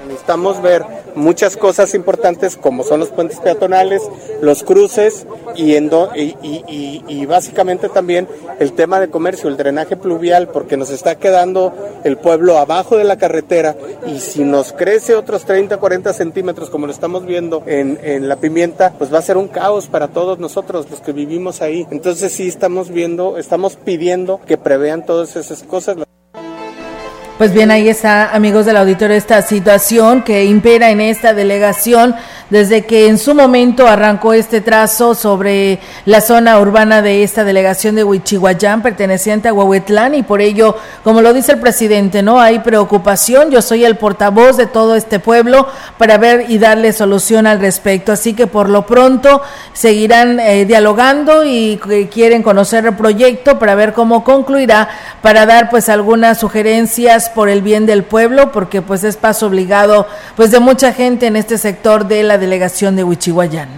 Necesitamos ver muchas cosas importantes como son los puentes peatonales, los cruces y, y, y, básicamente también el tema de comercio, el drenaje pluvial, porque nos está quedando el pueblo abajo de la carretera y si nos crece otros 30, 40 centímetros como lo estamos viendo en, en la pimienta, pues va a ser un caos para todos nosotros los que vivimos ahí. Entonces sí estamos viendo, estamos pidiendo que prevean todas esas cosas. Pues bien, ahí está, amigos del auditorio, esta situación que impera en esta delegación desde que en su momento arrancó este trazo sobre la zona urbana de esta delegación de Huichihuayán, perteneciente a Huahuetlán, y por ello, como lo dice el presidente, no hay preocupación, yo soy el portavoz de todo este pueblo para ver y darle solución al respecto. Así que por lo pronto seguirán eh, dialogando y quieren conocer el proyecto para ver cómo concluirá, para dar pues algunas sugerencias por el bien del pueblo, porque pues es paso obligado pues de mucha gente en este sector de la delegación de Huichihuayán.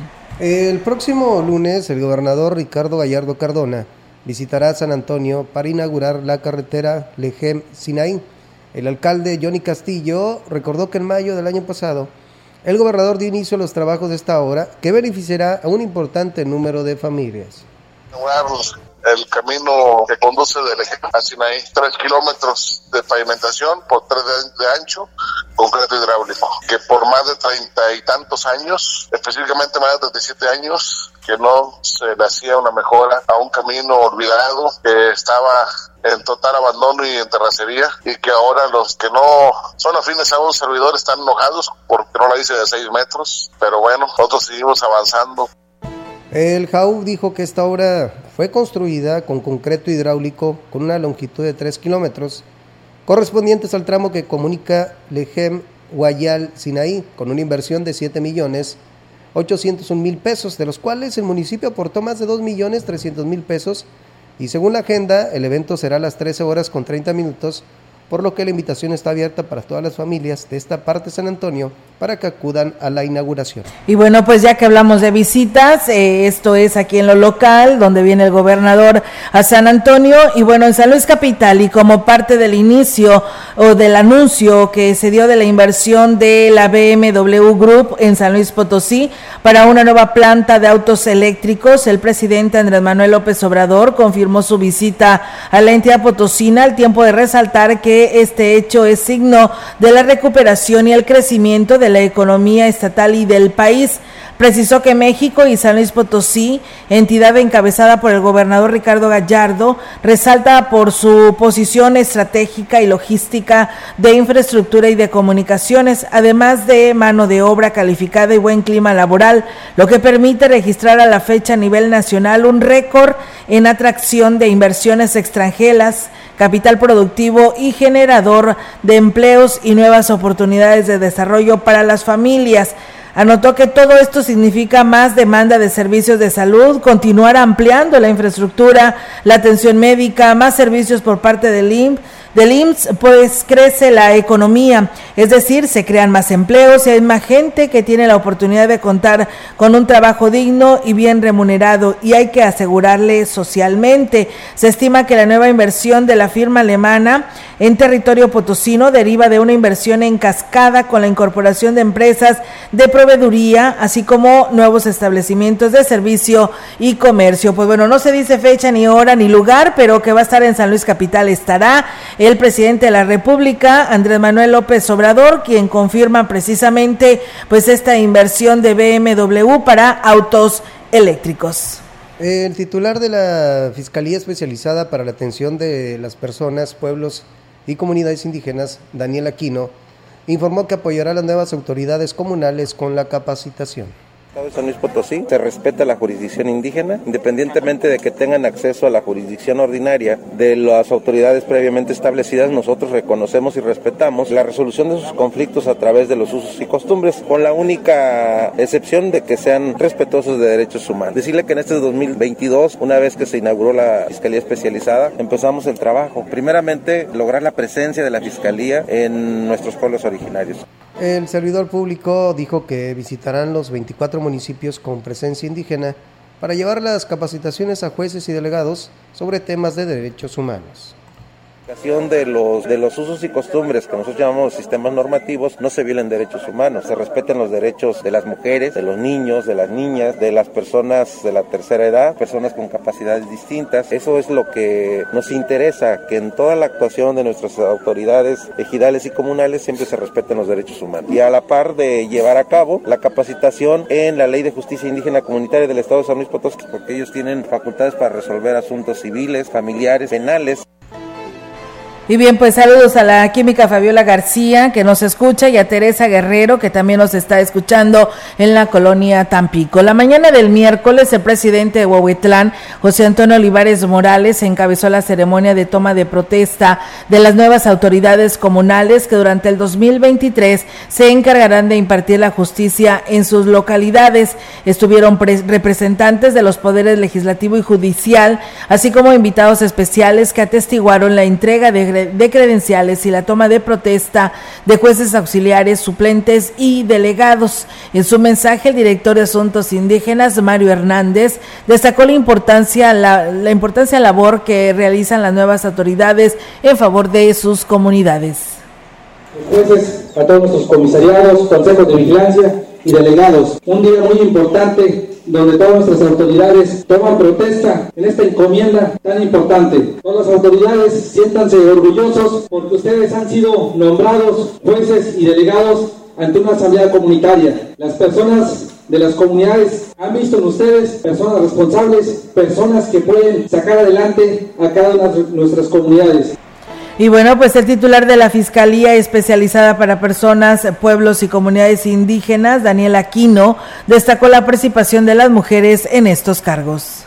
El próximo lunes el gobernador Ricardo Gallardo Cardona visitará San Antonio para inaugurar la carretera Lejem Sinaí. El alcalde Johnny Castillo recordó que en mayo del año pasado el gobernador dio inicio a los trabajos de esta obra que beneficiará a un importante número de familias el camino que conduce del a Sinaí. Tres kilómetros de pavimentación por tres de, ancho, concreto hidráulico, que por más de treinta y tantos años, específicamente más de 37 años, que no se le hacía una mejora a un camino olvidado que estaba en total abandono y en terracería y que ahora los que no son afines a un servidor están enojados porque no la hice de 6 metros, pero bueno, nosotros seguimos avanzando. El JAU dijo que esta obra fue construida con concreto hidráulico con una longitud de 3 kilómetros, correspondientes al tramo que comunica Lejem Guayal Sinaí, con una inversión de 7 millones 801 mil pesos, de los cuales el municipio aportó más de 2 millones 300 mil pesos. Y según la agenda, el evento será a las 13 horas con 30 minutos por lo que la invitación está abierta para todas las familias de esta parte de San Antonio para que acudan a la inauguración. Y bueno, pues ya que hablamos de visitas, eh, esto es aquí en lo local, donde viene el gobernador a San Antonio, y bueno, en San Luis Capital, y como parte del inicio o del anuncio que se dio de la inversión de la BMW Group en San Luis Potosí para una nueva planta de autos eléctricos, el presidente Andrés Manuel López Obrador confirmó su visita a la entidad potosina al tiempo de resaltar que este hecho es signo de la recuperación y el crecimiento de la economía estatal y del país. Precisó que México y San Luis Potosí, entidad encabezada por el gobernador Ricardo Gallardo, resalta por su posición estratégica y logística de infraestructura y de comunicaciones, además de mano de obra calificada y buen clima laboral, lo que permite registrar a la fecha a nivel nacional un récord en atracción de inversiones extranjeras, capital productivo y generador de empleos y nuevas oportunidades de desarrollo para las familias. Anotó que todo esto significa más demanda de servicios de salud, continuar ampliando la infraestructura, la atención médica, más servicios por parte del IMSS del IMSS, pues crece la economía, es decir, se crean más empleos y hay más gente que tiene la oportunidad de contar con un trabajo digno y bien remunerado y hay que asegurarle socialmente. Se estima que la nueva inversión de la firma alemana en territorio potosino deriva de una inversión en cascada con la incorporación de empresas de proveeduría, así como nuevos establecimientos de servicio y comercio. Pues bueno, no se dice fecha ni hora ni lugar, pero que va a estar en San Luis Capital estará el presidente de la República, Andrés Manuel López Obrador, quien confirma precisamente pues esta inversión de BMW para autos eléctricos. El titular de la Fiscalía Especializada para la Atención de las Personas, Pueblos y Comunidades Indígenas, Daniel Aquino, informó que apoyará a las nuevas autoridades comunales con la capacitación San Luis Potosí se respeta la jurisdicción indígena, independientemente de que tengan acceso a la jurisdicción ordinaria de las autoridades previamente establecidas, nosotros reconocemos y respetamos la resolución de sus conflictos a través de los usos y costumbres, con la única excepción de que sean respetuosos de derechos humanos. Decirle que en este 2022, una vez que se inauguró la Fiscalía Especializada, empezamos el trabajo. Primeramente, lograr la presencia de la Fiscalía en nuestros pueblos originarios. El servidor público dijo que visitarán los 24 municipios con presencia indígena para llevar las capacitaciones a jueces y delegados sobre temas de derechos humanos de los, de los usos y costumbres que nosotros llamamos sistemas normativos, no se violen derechos humanos, se respeten los derechos de las mujeres, de los niños, de las niñas, de las personas de la tercera edad, personas con capacidades distintas. Eso es lo que nos interesa, que en toda la actuación de nuestras autoridades ejidales y comunales siempre se respeten los derechos humanos. Y a la par de llevar a cabo la capacitación en la Ley de Justicia Indígena Comunitaria del Estado de San Luis Potosí, porque ellos tienen facultades para resolver asuntos civiles, familiares, penales. Y bien, pues saludos a la química Fabiola García, que nos escucha, y a Teresa Guerrero, que también nos está escuchando en la colonia Tampico. La mañana del miércoles, el presidente de Huehuetlán, José Antonio Olivares Morales, encabezó la ceremonia de toma de protesta de las nuevas autoridades comunales que durante el 2023 se encargarán de impartir la justicia en sus localidades. Estuvieron representantes de los poderes legislativo y judicial, así como invitados especiales que atestiguaron la entrega de de credenciales y la toma de protesta de jueces auxiliares, suplentes y delegados. En su mensaje, el director de Asuntos Indígenas, Mario Hernández, destacó la importancia, la, la importancia labor que realizan las nuevas autoridades en favor de sus comunidades. Jueces, a todos nuestros comisariados, consejos de vigilancia y delegados. Un día muy importante donde todas nuestras autoridades toman protesta en esta encomienda tan importante. Todas las autoridades siéntanse orgullosos porque ustedes han sido nombrados jueces y delegados ante una asamblea comunitaria. Las personas de las comunidades han visto en ustedes personas responsables, personas que pueden sacar adelante a cada una de nuestras comunidades. Y bueno, pues el titular de la Fiscalía Especializada para Personas, Pueblos y Comunidades Indígenas, Daniel Aquino, destacó la participación de las mujeres en estos cargos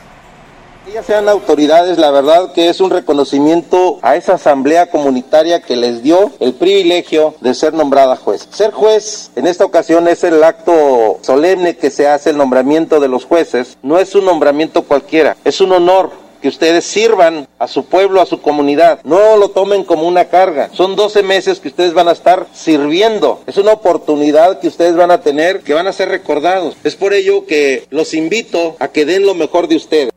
ellas sean autoridades, la verdad que es un reconocimiento a esa asamblea comunitaria que les dio el privilegio de ser nombrada juez. Ser juez en esta ocasión es el acto solemne que se hace el nombramiento de los jueces, no es un nombramiento cualquiera, es un honor que ustedes sirvan a su pueblo, a su comunidad. No lo tomen como una carga. Son 12 meses que ustedes van a estar sirviendo. Es una oportunidad que ustedes van a tener, que van a ser recordados. Es por ello que los invito a que den lo mejor de ustedes.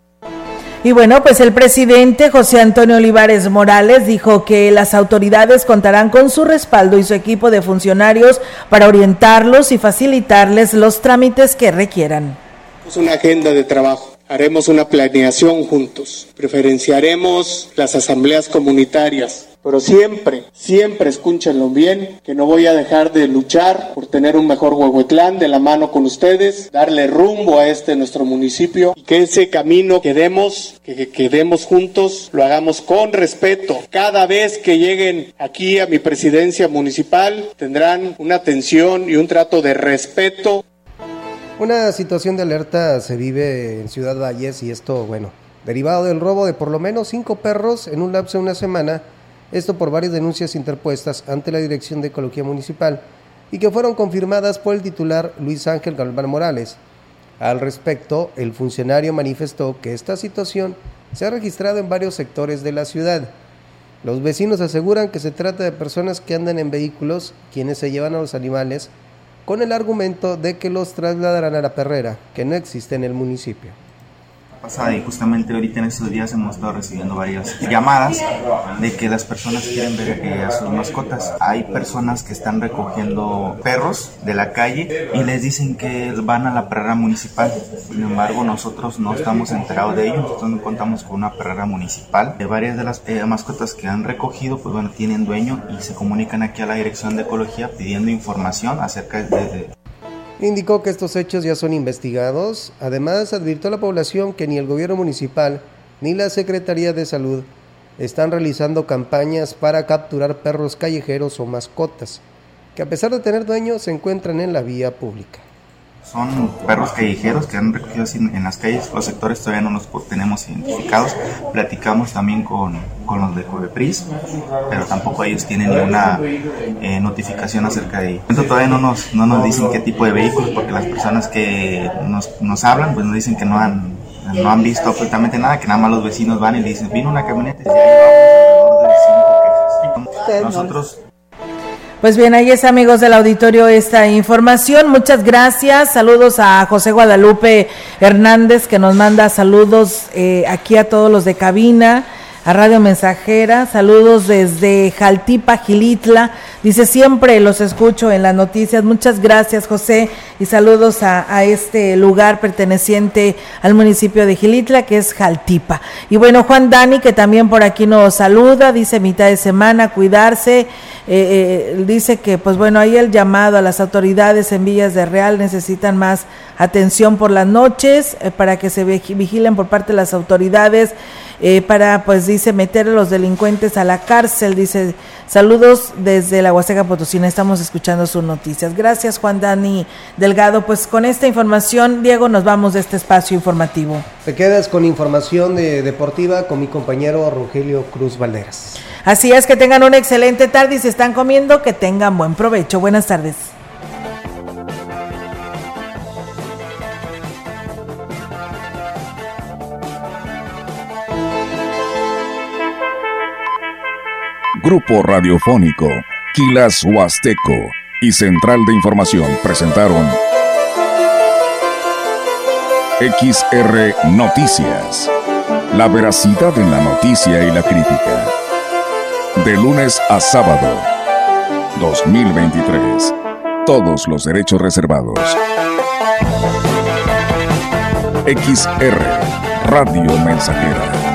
Y bueno, pues el presidente José Antonio Olivares Morales dijo que las autoridades contarán con su respaldo y su equipo de funcionarios para orientarlos y facilitarles los trámites que requieran. Es una agenda de trabajo haremos una planeación juntos. Preferenciaremos las asambleas comunitarias. Pero siempre, siempre escúchenlo bien, que no voy a dejar de luchar por tener un mejor Huehuetlán de la mano con ustedes, darle rumbo a este nuestro municipio y que ese camino que demos, que quedemos juntos, lo hagamos con respeto. Cada vez que lleguen aquí a mi presidencia municipal, tendrán una atención y un trato de respeto una situación de alerta se vive en Ciudad Valles y esto, bueno, derivado del robo de por lo menos cinco perros en un lapso de una semana, esto por varias denuncias interpuestas ante la Dirección de Ecología Municipal y que fueron confirmadas por el titular Luis Ángel Galván Morales. Al respecto, el funcionario manifestó que esta situación se ha registrado en varios sectores de la ciudad. Los vecinos aseguran que se trata de personas que andan en vehículos quienes se llevan a los animales con el argumento de que los trasladarán a la perrera, que no existe en el municipio pasada y justamente ahorita en estos días hemos estado recibiendo varias llamadas de que las personas quieren ver eh, a sus mascotas. Hay personas que están recogiendo perros de la calle y les dicen que van a la perrera municipal. Sin embargo, nosotros no estamos enterados de ello. Nosotros no contamos con una perrera municipal. De varias de las eh, mascotas que han recogido, pues bueno, tienen dueño y se comunican aquí a la Dirección de Ecología pidiendo información acerca de, de Indicó que estos hechos ya son investigados. Además, advirtió a la población que ni el gobierno municipal ni la Secretaría de Salud están realizando campañas para capturar perros callejeros o mascotas, que a pesar de tener dueños se encuentran en la vía pública. Son perros callejeros que han recogido en las calles. Los sectores todavía no los tenemos identificados. Platicamos también con, con los de Covepris, pero tampoco ellos tienen ninguna eh, notificación acerca de ello. Todavía no nos, no nos dicen qué tipo de vehículos, porque las personas que nos, nos hablan, pues nos dicen que no han, no han visto absolutamente nada, que nada más los vecinos van y le dicen, vino una camioneta y ya llevamos alrededor de cinco quejas. Nosotros pues bien, ahí es amigos del auditorio esta información. Muchas gracias. Saludos a José Guadalupe Hernández que nos manda saludos eh, aquí a todos los de cabina a Radio Mensajera. Saludos desde Jaltipa, Gilitla. Dice, siempre los escucho en las noticias. Muchas gracias, José. Y saludos a, a, este lugar perteneciente al municipio de Gilitla, que es Jaltipa. Y bueno, Juan Dani, que también por aquí nos saluda, dice mitad de semana, cuidarse. Eh, eh, dice que, pues bueno, ahí el llamado a las autoridades en Villas de Real necesitan más atención por las noches eh, para que se vigilen por parte de las autoridades, para, pues dice, meter a los delincuentes a la cárcel. Dice, saludos desde la Huasteca Potosina, estamos escuchando sus noticias. Gracias, Juan Dani Delgado. Pues con esta información, Diego, nos vamos de este espacio informativo. Te quedas con información de deportiva con mi compañero Rogelio Cruz Valderas. Así es, que tengan una excelente tarde y si están comiendo, que tengan buen provecho. Buenas tardes. Grupo Radiofónico, Quilas Huasteco y Central de Información presentaron XR Noticias. La veracidad en la noticia y la crítica de lunes a sábado. 2023. Todos los derechos reservados. XR Radio Mensajera